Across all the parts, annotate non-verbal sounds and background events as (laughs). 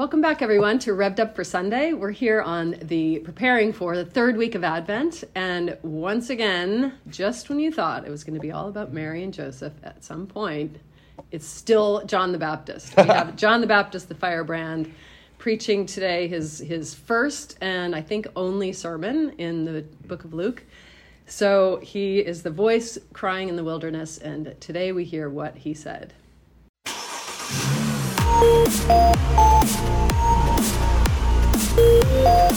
Welcome back, everyone, to Revved Up for Sunday. We're here on the preparing for the third week of Advent. And once again, just when you thought it was going to be all about Mary and Joseph at some point, it's still John the Baptist. We have (laughs) John the Baptist, the firebrand, preaching today his, his first and I think only sermon in the book of Luke. So he is the voice crying in the wilderness, and today we hear what he said. Shall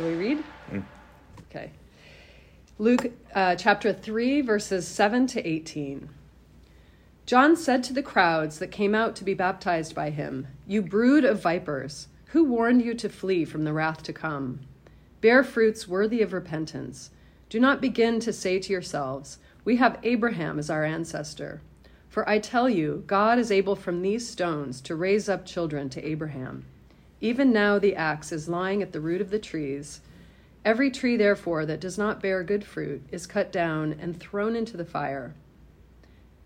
we read? Mm. Okay. Luke uh, chapter 3, verses 7 to 18. John said to the crowds that came out to be baptized by him, You brood of vipers, who warned you to flee from the wrath to come? Bear fruits worthy of repentance. Do not begin to say to yourselves, We have Abraham as our ancestor. For I tell you, God is able from these stones to raise up children to Abraham. Even now the axe is lying at the root of the trees. Every tree, therefore, that does not bear good fruit is cut down and thrown into the fire.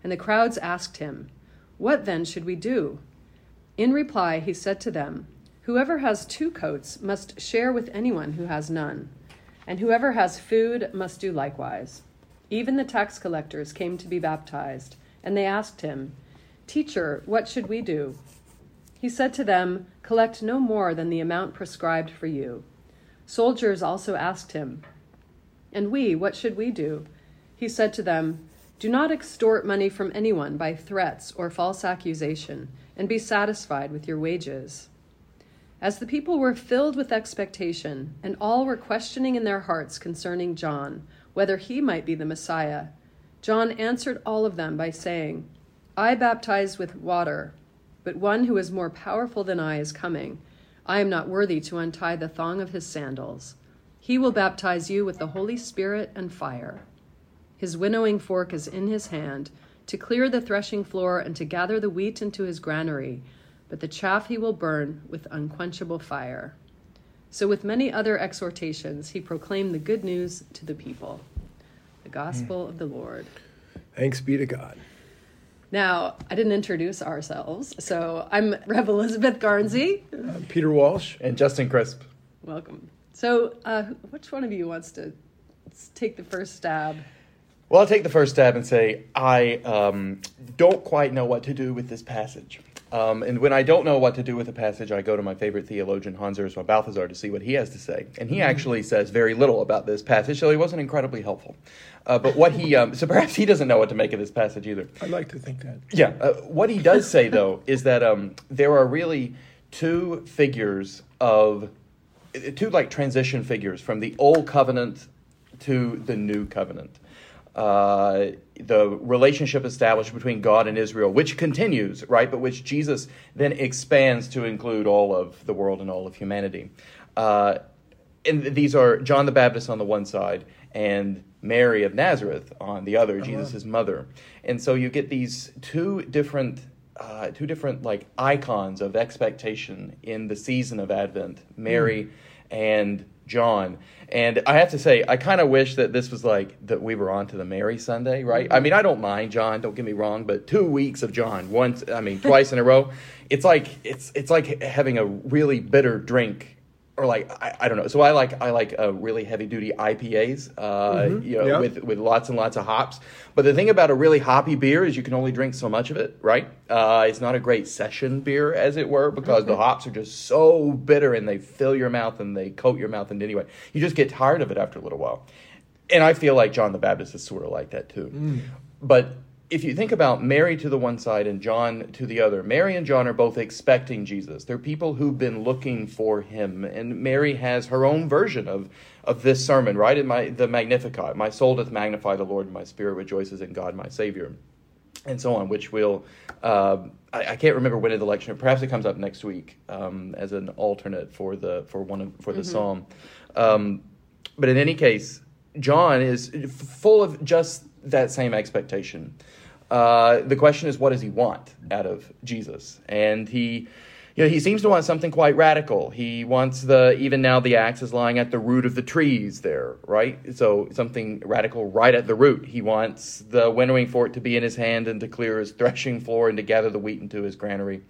And the crowds asked him, What then should we do? In reply, he said to them, Whoever has two coats must share with anyone who has none, and whoever has food must do likewise. Even the tax collectors came to be baptized and they asked him, Teacher, what should we do? He said to them, Collect no more than the amount prescribed for you. Soldiers also asked him, And we, what should we do? He said to them, Do not extort money from anyone by threats or false accusation, and be satisfied with your wages. As the people were filled with expectation, and all were questioning in their hearts concerning John, whether he might be the Messiah, John answered all of them by saying, I baptize with water, but one who is more powerful than I is coming. I am not worthy to untie the thong of his sandals. He will baptize you with the Holy Spirit and fire. His winnowing fork is in his hand to clear the threshing floor and to gather the wheat into his granary, but the chaff he will burn with unquenchable fire. So, with many other exhortations, he proclaimed the good news to the people. The gospel mm. of the Lord. Thanks be to God. Now, I didn't introduce ourselves, so I'm (laughs) Rev Elizabeth Garnsey. Uh, Peter Walsh. And Justin Crisp. Welcome. So, uh, which one of you wants to take the first stab? Well, I'll take the first stab and say I um, don't quite know what to do with this passage. Um, and when I don't know what to do with a passage, I go to my favorite theologian, Hans Urs Balthasar, to see what he has to say. And he mm-hmm. actually says very little about this passage, so he wasn't incredibly helpful. Uh, but what he, um, so perhaps he doesn't know what to make of this passage either. I'd like to think that. Yeah. Uh, what he does say, though, (laughs) is that um, there are really two figures of, two like transition figures from the old covenant to the new covenant uh, the relationship established between God and Israel, which continues, right, but which Jesus then expands to include all of the world and all of humanity. Uh, and these are John the Baptist on the one side and Mary of Nazareth on the other, uh-huh. Jesus' mother. And so you get these two different. Uh, two different like icons of expectation in the season of Advent, Mary mm. and John. And I have to say, I kind of wish that this was like that we were on to the Mary Sunday, right? I mm-hmm. mean, I don't mind John, don't get me wrong, but two weeks of John, once, I mean, twice in a row, it's like it's it's like having a really bitter drink or like I, I, don't know. So I like I like uh, really heavy duty IPAs, uh, mm-hmm. you know, yep. with with lots and lots of hops. But the thing about a really hoppy beer is you can only drink so much of it, right? Uh, it's not a great session beer, as it were, because mm-hmm. the hops are just so bitter and they fill your mouth and they coat your mouth. And anyway, you just get tired of it after a little while. And I feel like John the Baptist is sort of like that too. Mm. But if you think about Mary to the one side and John to the other, Mary and John are both expecting Jesus. They're people who've been looking for him. And Mary has her own version of, of this sermon, right? In my the Magnificat. My soul doth magnify the Lord, and my spirit rejoices in God my Savior. And so on, which will uh, I, I, can't remember when in the lecture. Perhaps it comes up next week um, as an alternate for the for one of, for the mm-hmm. psalm. Um, but in any case, John is full of just that same expectation. Uh, the question is, what does he want out of Jesus? And he, you know, he seems to want something quite radical. He wants the even now the axe is lying at the root of the trees there, right? So something radical right at the root. He wants the winnowing fork to be in his hand and to clear his threshing floor and to gather the wheat into his granary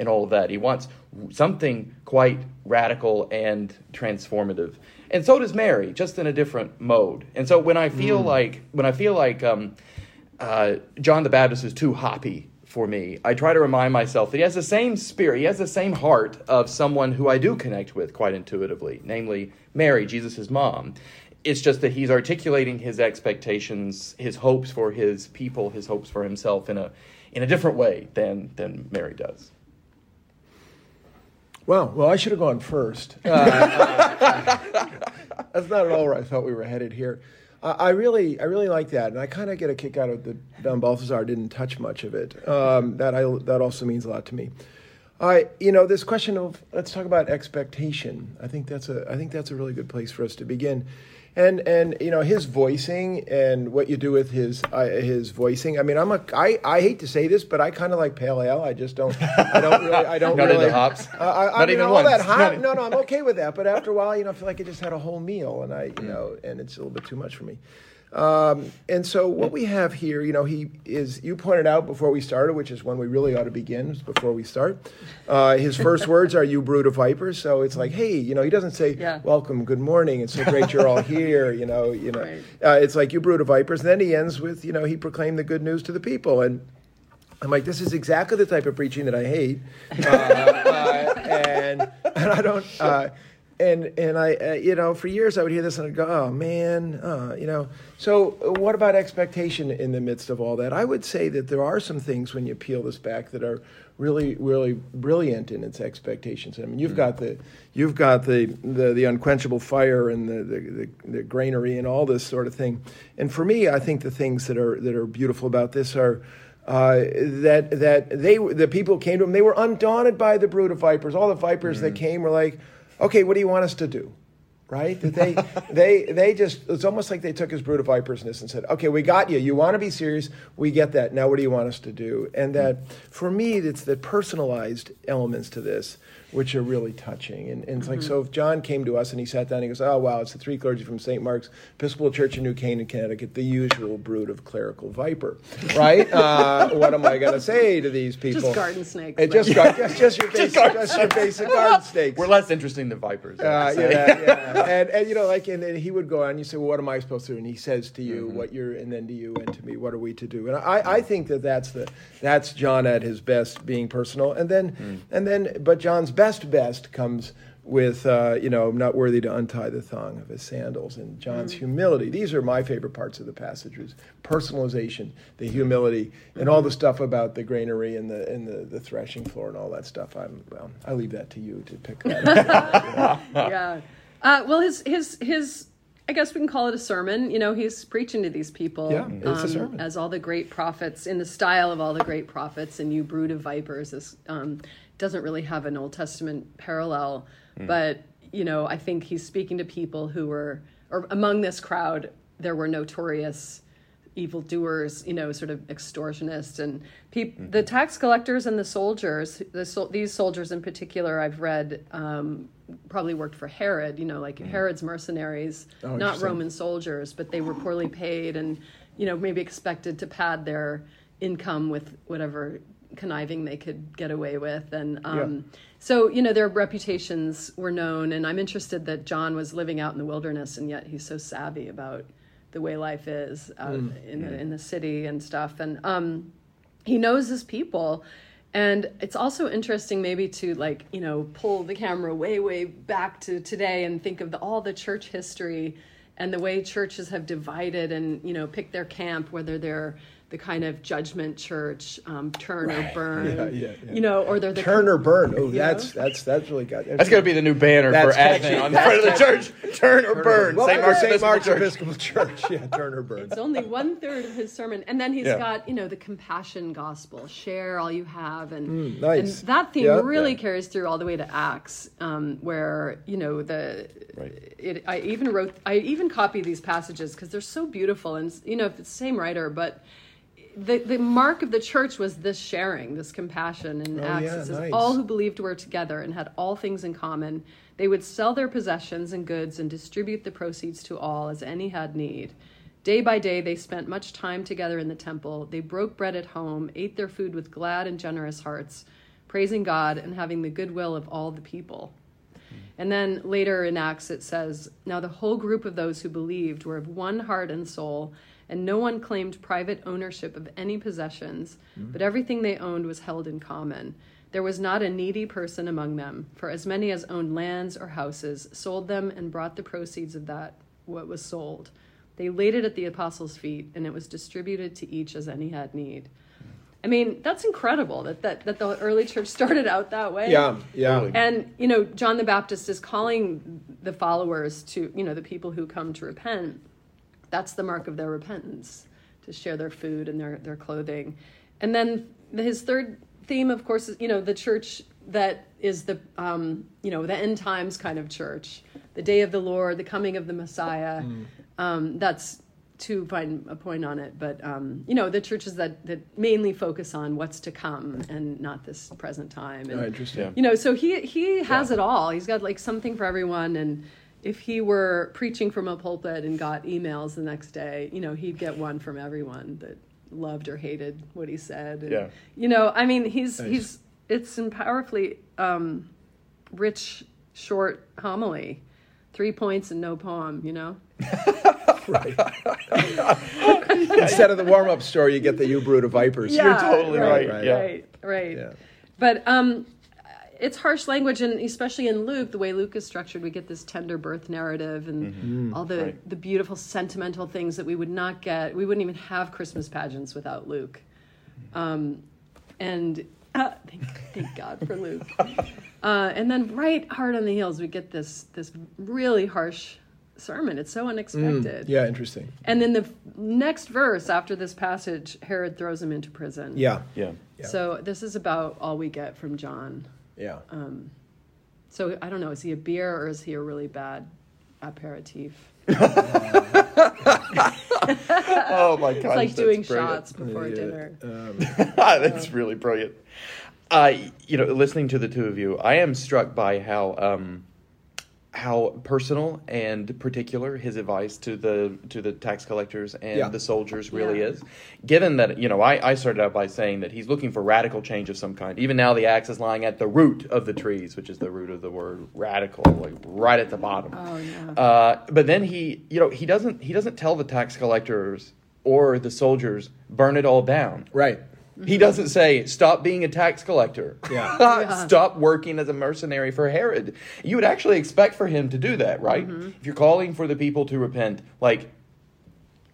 and all of that. He wants something quite radical and transformative. And so does Mary, just in a different mode. And so when I feel like when I feel like um, uh, John the Baptist is too hoppy for me. I try to remind myself that he has the same spirit, he has the same heart of someone who I do connect with quite intuitively, namely Mary, Jesus' mom. It's just that he's articulating his expectations, his hopes for his people, his hopes for himself in a in a different way than than Mary does. Well, well, I should have gone first. Uh, (laughs) that's not at all where I thought we were headed here. Uh, I really, I really like that, and I kind of get a kick out of the von Balthasar didn't touch much of it. Um, that I that also means a lot to me. I, you know, this question of let's talk about expectation. I think that's a, I think that's a really good place for us to begin and and you know his voicing and what you do with his uh, his voicing. I mean, I'm a I, I hate to say this, but I kind of like pale ale. I just don't I don't really I don't (laughs) Not really into hops? Uh, I, I Not mean, even all once? that hop. No, no, I'm okay with that. But after a while, you know, I feel like I just had a whole meal, and I you know, and it's a little bit too much for me. Um, and so what we have here, you know, he is, you pointed out before we started, which is when we really ought to begin, before we start. Uh, his first (laughs) words are, you brood of vipers. So it's like, hey, you know, he doesn't say, Yeah. welcome, good morning, it's so great you're all (laughs) here, you know, you know. Right. Uh, it's like, you brood of vipers. And then he ends with, you know, he proclaimed the good news to the people. And I'm like, this is exactly the type of preaching that I hate, uh, (laughs) uh, and and I don't, uh, and and I, uh, you know, for years I would hear this and I'd go, oh man, uh, you know. So what about expectation in the midst of all that? I would say that there are some things when you peel this back that are really, really brilliant in its expectations. I mean, you've got the, you've got the the, the unquenchable fire and the, the the the granary and all this sort of thing. And for me, I think the things that are that are beautiful about this are uh, that that they the people came to him they were undaunted by the brood of vipers. All the vipers that came were like, okay, what do you want us to do? Right? That they (laughs) they they just it's almost like they took his brood of vipersness and said, okay, we got you. You want to be serious? We get that. Now, what do you want us to do? And that for me, it's the personalized elements to this which are really touching. And, and it's like, so if John came to us and he sat down and he goes, oh, wow, it's the three clergy from St. Mark's Episcopal Church in New Canaan, Connecticut, the usual brood of clerical viper, right? (laughs) uh, what am I going to say to these people? Just garden snakes. Uh, just, gar- just, just your (laughs) basic, garden just your basic garden snakes. We're less interesting than vipers. Uh, yeah, yeah. (laughs) And, and you know, like, and then he would go on. You say, "Well, what am I supposed to do?" And he says to you, "What you're," and then to you and to me, "What are we to do?" And I, I think that that's the that's John at his best, being personal. And then, and then, but John's best best comes with uh, you know, not worthy to untie the thong of his sandals, and John's humility. These are my favorite parts of the passages: personalization, the humility, and all the stuff about the granary and the and the, the threshing floor and all that stuff. I'm well, I leave that to you to pick that up. (laughs) yeah. (laughs) Uh, well, his his his. I guess we can call it a sermon. You know, he's preaching to these people. Yeah, it's a sermon. As all the great prophets, in the style of all the great prophets, and you brood of vipers. This um, doesn't really have an Old Testament parallel, hmm. but you know, I think he's speaking to people who were, or among this crowd, there were notorious evildoers, you know, sort of extortionists and peop- hmm. the tax collectors and the soldiers. The sol- these soldiers in particular, I've read, um, probably worked for Herod. You know, like hmm. Herod's mercenaries, Oh, not. Roman soldiers, but they were poorly paid and you know maybe expected to pad their income with whatever conniving they could get away with. And um, so you know their reputations were known. And i'm interested that john was living out in the wilderness and yet he's so savvy about the way life is out in, the, in the city and stuff. And um, he knows his people. And it's also interesting maybe to like you know pull the camera way way back to today and think of the, all the church history and the way churches have divided and you know picked their camp whether they're the kind of judgment church um, turn or burn Yeah, yeah, yeah. you know or they're the Turn or burn. Oh, that's know? that's that's really got. That's going to be the new banner That's for catchy. Advent on the That's front of the church. Turn or burn. Well, St. Mark's St. Episcopal Mark's Church. Episcopal Church. Yeah, turn or burn. It's only one third of his sermon, and then he's Yeah. got you know the compassion gospel: share all you have, and Mm, nice. and that theme Yeah. really Yeah. carries through all the way to Acts, um, where you know the. Right. It, I even wrote, I even copied these passages because they're so beautiful, and you know if it's the same writer, but the, the mark of the church was this sharing, this compassion and Oh, acts. yeah, says, nice. all who believed were together and had all things in common. They would sell their possessions and goods and distribute the proceeds to all as any had need. Day by day, they spent much time together in the temple. They broke bread at home, ate their food with glad and generous hearts, praising God and having the goodwill of all the people. And then later in Acts, it says, Now the whole group of those who believed were of one heart and soul, and no one claimed private ownership of any possessions, mm. but everything they owned was held in common. There was not a needy person among them, for as many as owned lands or houses sold them and brought the proceeds of that what was sold. They laid it at the apostles' feet, and it was distributed to each as any had need. I mean, that's incredible that, that, that the early church (laughs) started out that way. Yeah, yeah. And, you know, John the Baptist is calling the followers to, you know, the people who come to repent. That's the mark of their repentance, to share their food and their, their clothing. And then his third theme, of course, is, you know, the church that is the, um, you know, the end times kind of church, the day of the Lord, the coming of the Messiah. Um, that's to find a point on it, but um, you know, the churches that that mainly focus on what's to come and not this present time. And Oh, interesting. You know, so he he has it all. He's got like something for everyone, and if he were preaching from a pulpit and got emails the next day, you know, he'd get one from everyone that loved or hated what he said. And, Yeah. You know, I mean, he's Nice. he's it's in powerfully um, rich, short homily, three points and no poem. You know. (laughs) Right. (laughs) Instead of the warm up story, you get the you brood of vipers. Yeah, You're totally right, right. yeah. Right, right. Yeah. But um, it's harsh language, and especially in Luke, the way Luke is structured, we get this tender birth narrative and Mm-hmm. all the Right. the beautiful sentimental things that we would not get. We wouldn't even have Christmas pageants without Luke. Um, and uh, thank, thank God for Luke. (laughs) Uh, and then right hard on the heels, we get this this really harsh sermon. It's so unexpected. Mm, Yeah, interesting. And then the f- next verse after this passage, Herod throws him into prison. Yeah, Yeah. Yeah. So this is about all we get from John. Yeah. Um, so I don't know, is he a beer or is he a really bad aperitif? (laughs) (laughs) Oh my god! It's like doing brilliant. shots before Yeah. dinner. Um, (laughs) that's really brilliant. Uh, you know, listening to the two of you, I am struck by how um, how personal and particular his advice to the to the tax collectors and Yeah. the soldiers really Yeah. is. Given that you know, I, I started out by saying that he's looking for radical change of some kind. Even now, the axe is lying at the root of the trees, which is the root of the word radical, like right at the bottom. Oh no. Uh, but then he, you know, he doesn't he doesn't tell the tax collectors or the soldiers burn it all down. right. He doesn't say stop being a tax collector. Yeah. (laughs) Yeah. stop working as a mercenary for Herod. You would actually expect for him to do that, right? If you're calling for the people to repent, like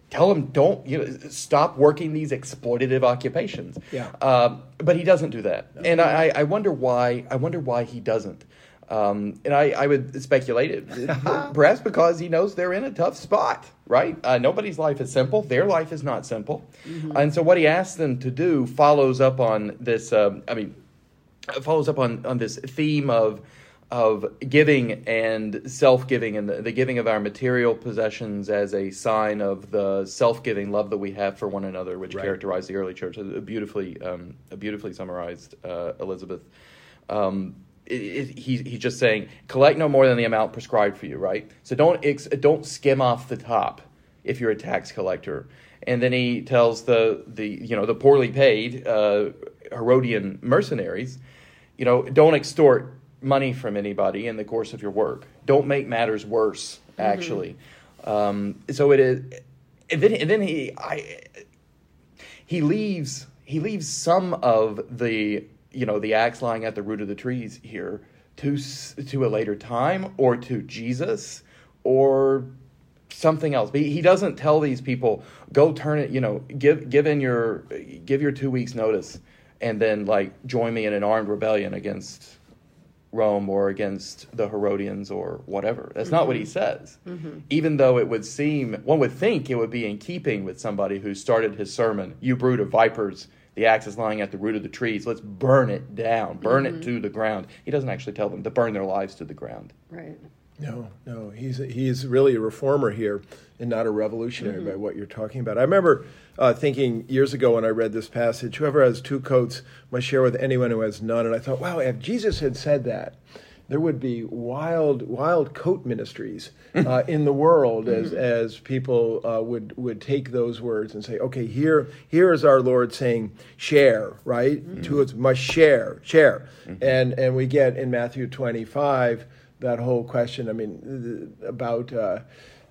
tell them don't you know stop working these exploitative occupations. Yeah. Um, but he doesn't do that, and I, I wonder why. I wonder why he doesn't. Um, and I, I would speculate it, (laughs) perhaps because he knows they're in a tough spot, right? Uh, nobody's life is simple. Their life is not simple. And so what he asks them to do follows up on this, um, I mean, follows up on, on this theme of, of giving and self giving and the, the giving of our material possessions as a sign of the self giving love that we have for one another, which Right. characterized the early church. A beautifully, um, a beautifully summarized uh, Elizabeth. Um, it, it, he, he's just saying, collect no more than the amount prescribed for you, right? So don't ex, don't skim off the top if you're a tax collector. And then he tells the, the you know the poorly paid uh, Herodian mercenaries, you know, don't extort money from anybody in the course of your work. Don't make matters worse. Actually, um, so it is. And then and then he I he leaves he leaves some of the you know the axe lying at the root of the trees here to to a later time or to Jesus or something else. But he he doesn't tell these people go turn it. You know, give give in your give your two weeks notice and then like join me in an armed rebellion against Rome or against the Herodians or whatever. That's not what he mm-hmm. says. Mm-hmm. Even though it would seem, one would think it would be in keeping with somebody who started his sermon, You brood of vipers, the axe is lying at the root of the trees. Let's burn it down, burn it to the ground. He doesn't actually tell them to burn their lives to the ground. Right. No, no, he's he's really a reformer here and not a revolutionary by what you're talking about. I remember uh, thinking years ago when I read this passage, whoever has two coats must share with anyone who has none. And I thought, wow, if Jesus had said that, there would be wild, wild coat ministries uh, (laughs) in the world as as people uh, would would take those words and say, okay, here here is our Lord saying, share, right? To coats must share, share, and and we get in Matthew 25 that whole question. I mean, about uh,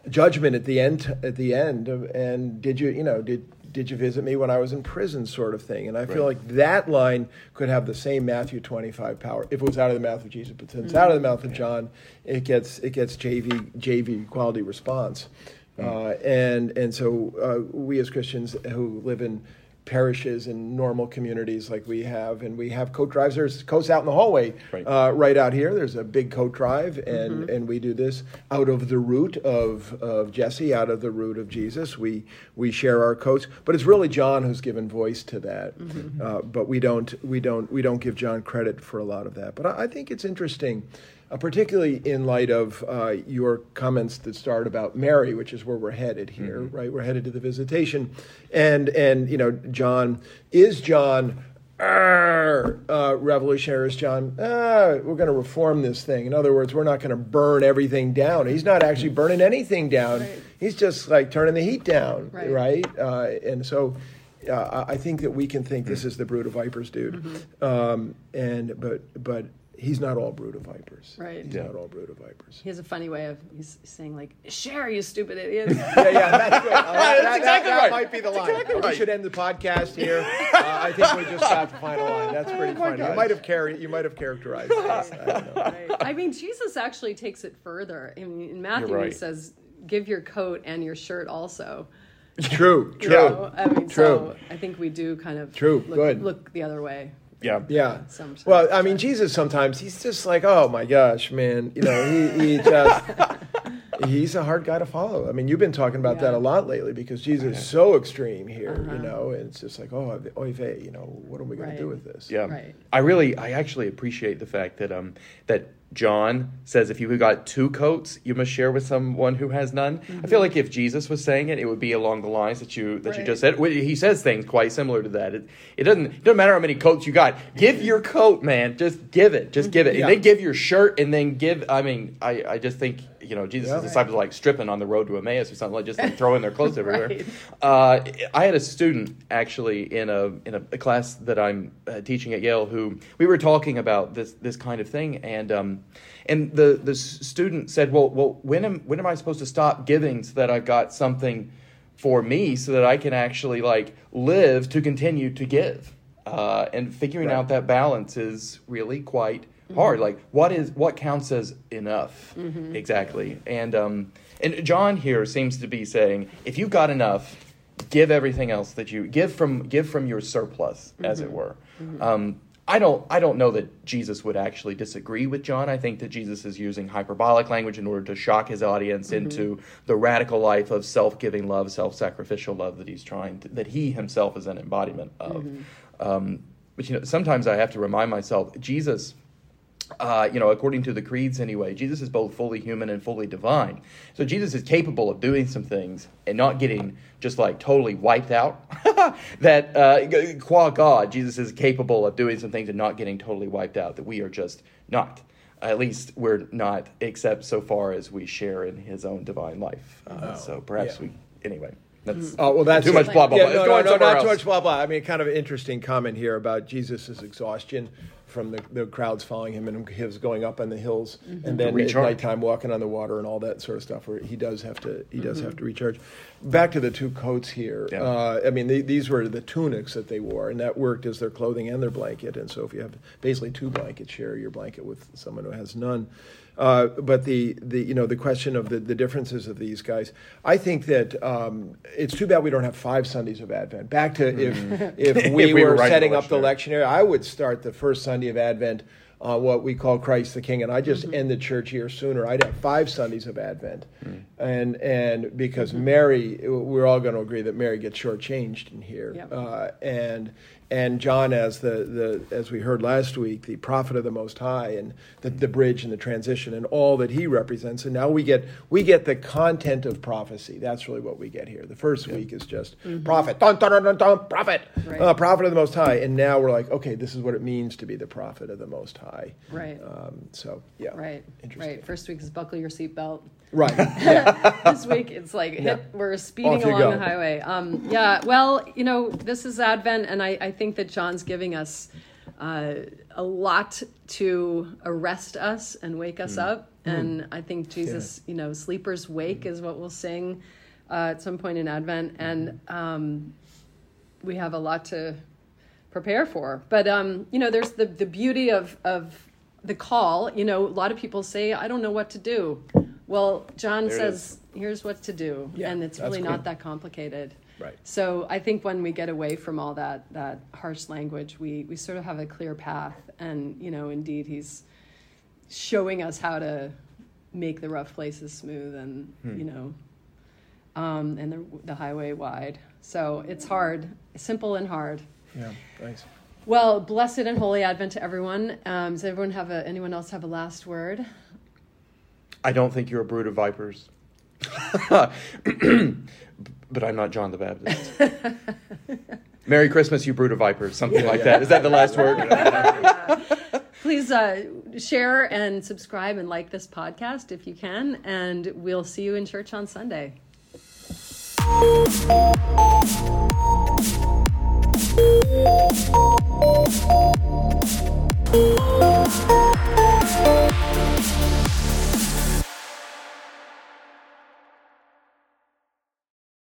judgment at the end. At the end, of, and did you, you know, did did you visit me when I was in prison, sort of thing? And I feel Right. like that line could have the same Matthew twenty five power if it was out of the mouth of Jesus, but since it's out of the mouth of John, it gets it gets JV JV quality response. Uh, and and so uh, we as Christians who live in parishes and normal communities like we have, and we have coat drives. There's coats out in the hallway, Right. uh, right out here. There's a big coat drive, and and we do this out of the root of of Jesse, out of the root of Jesus. We we share our coats, but it's really John who's given voice to that. Uh, but we don't we don't we don't give John credit for a lot of that. But I, I think it's interesting. Uh, particularly in light of uh, your comments that start about Mary, which is where we're headed here, right? We're headed to the visitation, and and you know, John is John uh, revolutionary is John. Ah, we're going to reform this thing. In other words, we're not going to burn everything down. He's not actually burning anything down. Right. He's just like turning the heat down, Right. right? Uh, and so. Uh, I I think that we can think this is the brood of vipers, dude, Mm-hmm. um, and but but he's not all brood of vipers. Right. He's Yeah. not all brood of vipers. He has a funny way of he's saying like, "Share, you stupid idiot." (laughs) Yeah, yeah, that's good. (laughs) Uh, that, that- exactly that right. might be the That's line. exactly We should end the podcast here. Uh, I think we just (laughs) got the final line. That's pretty Oh my funny. You might have carried. You might have characterized this. I don't know. Right. I mean, Jesus actually takes it further. I mean, in Matthew, he says, "Give your coat and your shirt also." True. You True. know? I mean, so True. I think we do kind of True. Look, Good. look the other way. Yeah. Yeah. Sometimes. Well, I mean, Jesus sometimes he's just like, oh my gosh, man. You know, he, he (laughs) just he's a hard guy to follow. I mean, you've been talking about that a lot lately because Jesus is so extreme here. Uh-huh. You know, and it's just like, oh, oy vey. You know, what are we going Right. to do with this? Yeah. Right. I really, I actually appreciate the fact that um that John says if you got two coats, you must share with someone who has none. I feel like if Jesus was saying it, it would be along the lines that you that you just said. He says things quite similar to that. It, it doesn't it doesn't matter how many coats you got. Give your coat, man. Just give it. Just give it. Yeah. And then give your shirt, and then give. I mean, I I just think you know Jesus' Yeah. disciples are like stripping on the road to Emmaus or something like just like (laughs) throwing their clothes everywhere. Right. Uh, I had a student actually in a in a, a class that I'm uh, teaching at Yale who we were talking about this this kind of thing, and um, and the the student said, "Well, well, when am when am I supposed to stop giving so that I've got something for me so that I can actually like live to continue to give?" Uh, and figuring Right. out that balance is really quite hard. Like, what is what counts as enough exactly? And um, and John here seems to be saying, if you've got enough, give everything else that you give from give from your surplus, as it were. Um, I don't I don't know that Jesus would actually disagree with John. I think that Jesus is using hyperbolic language in order to shock his audience into the radical life of self-giving love, self-sacrificial love that he's trying to, that he himself is an embodiment of. Um, but you know, sometimes I have to remind myself, Jesus uh, you know, according to the creeds anyway, Jesus is both fully human and fully divine. So Jesus is capable of doing some things and not getting just like totally wiped out. (laughs) that uh, qua God, Jesus is capable of doing some things and not getting totally wiped out. That we are just not. At least we're not, except so far as we share in His own divine life. Uh, Oh, so perhaps yeah. we. Anyway, that's Oh well, that's Too much blah, blah, Yeah, blah. no, no, no, not too much blah blah. I mean, kind of an interesting comment here about Jesus' exhaustion from the, the crowds following him and his going up on the hills and then at nighttime walking on the water and all that sort of stuff. Where he does have to he does have to recharge. Back to the two coats here. Yeah. Uh, I mean, they, these were the tunics that they wore, and that worked as their clothing and their blanket. And so, if you have basically two blankets, share your blanket with someone who has none. Uh, but the, the you know the question of the, the differences of these guys, I think that um, it's too bad we don't have five Sundays of Advent. Back to if if (laughs) we, If we were were setting the up the lectionary, I would start the first Sunday of Advent uh, what we call Christ the King. And I just Mm-hmm. end the church year sooner. I'd have five Sundays of Advent, Mm. and and because Mm-hmm. Mary, we're all going to agree that Mary gets shortchanged in here, Yep. uh, and and John as the, the as we heard last week, the prophet of the Most High, and the, the bridge and the transition, and all that he represents. And now we get we get the content of prophecy. That's really what we get here. The first week is just prophet, dun, dun, dun, dun, prophet, Mm-hmm. Right. uh, prophet of the Most High, and now we're like, okay, this is what it means to be the prophet of the Most High. Right. Um, so yeah. Right. Interesting. Right. First week is buckle your seatbelt. Right. (laughs) Yeah. this week it's like hit, Yeah. we're speeding along go. the highway. Um, yeah, well, you know, this is Advent, and I, I think that John's giving us uh, a lot to arrest us and wake Mm. us up. And I think Jesus, you know, sleepers wake is what we'll sing uh, at some point in Advent, and um, we have a lot to prepare for. But um, you know, there's the the beauty of of the call. You know, a lot of people say, "I don't know what to do." Well, John There says, "Here's what to do," Yeah, and it's really cool. not that complicated. Right. So I think when we get away from all that that harsh language, we we sort of have a clear path, and you know, indeed, he's showing us how to make the rough places smooth, and Hmm. you know, um, and the the highway wide. So it's hard, simple and hard. yeah. Thanks. Well, blessed and holy Advent to everyone. Um, does everyone have a, anyone else have a last word? I don't think you're a brood of vipers. (clears throat) (clears throat) but I'm not John the Baptist. (laughs) Merry Christmas, you brood of vipers, something yeah, like yeah. that. Is that the last word? (laughs) Please uh, share and subscribe and like this podcast if you can, and we'll see you in church on Sunday.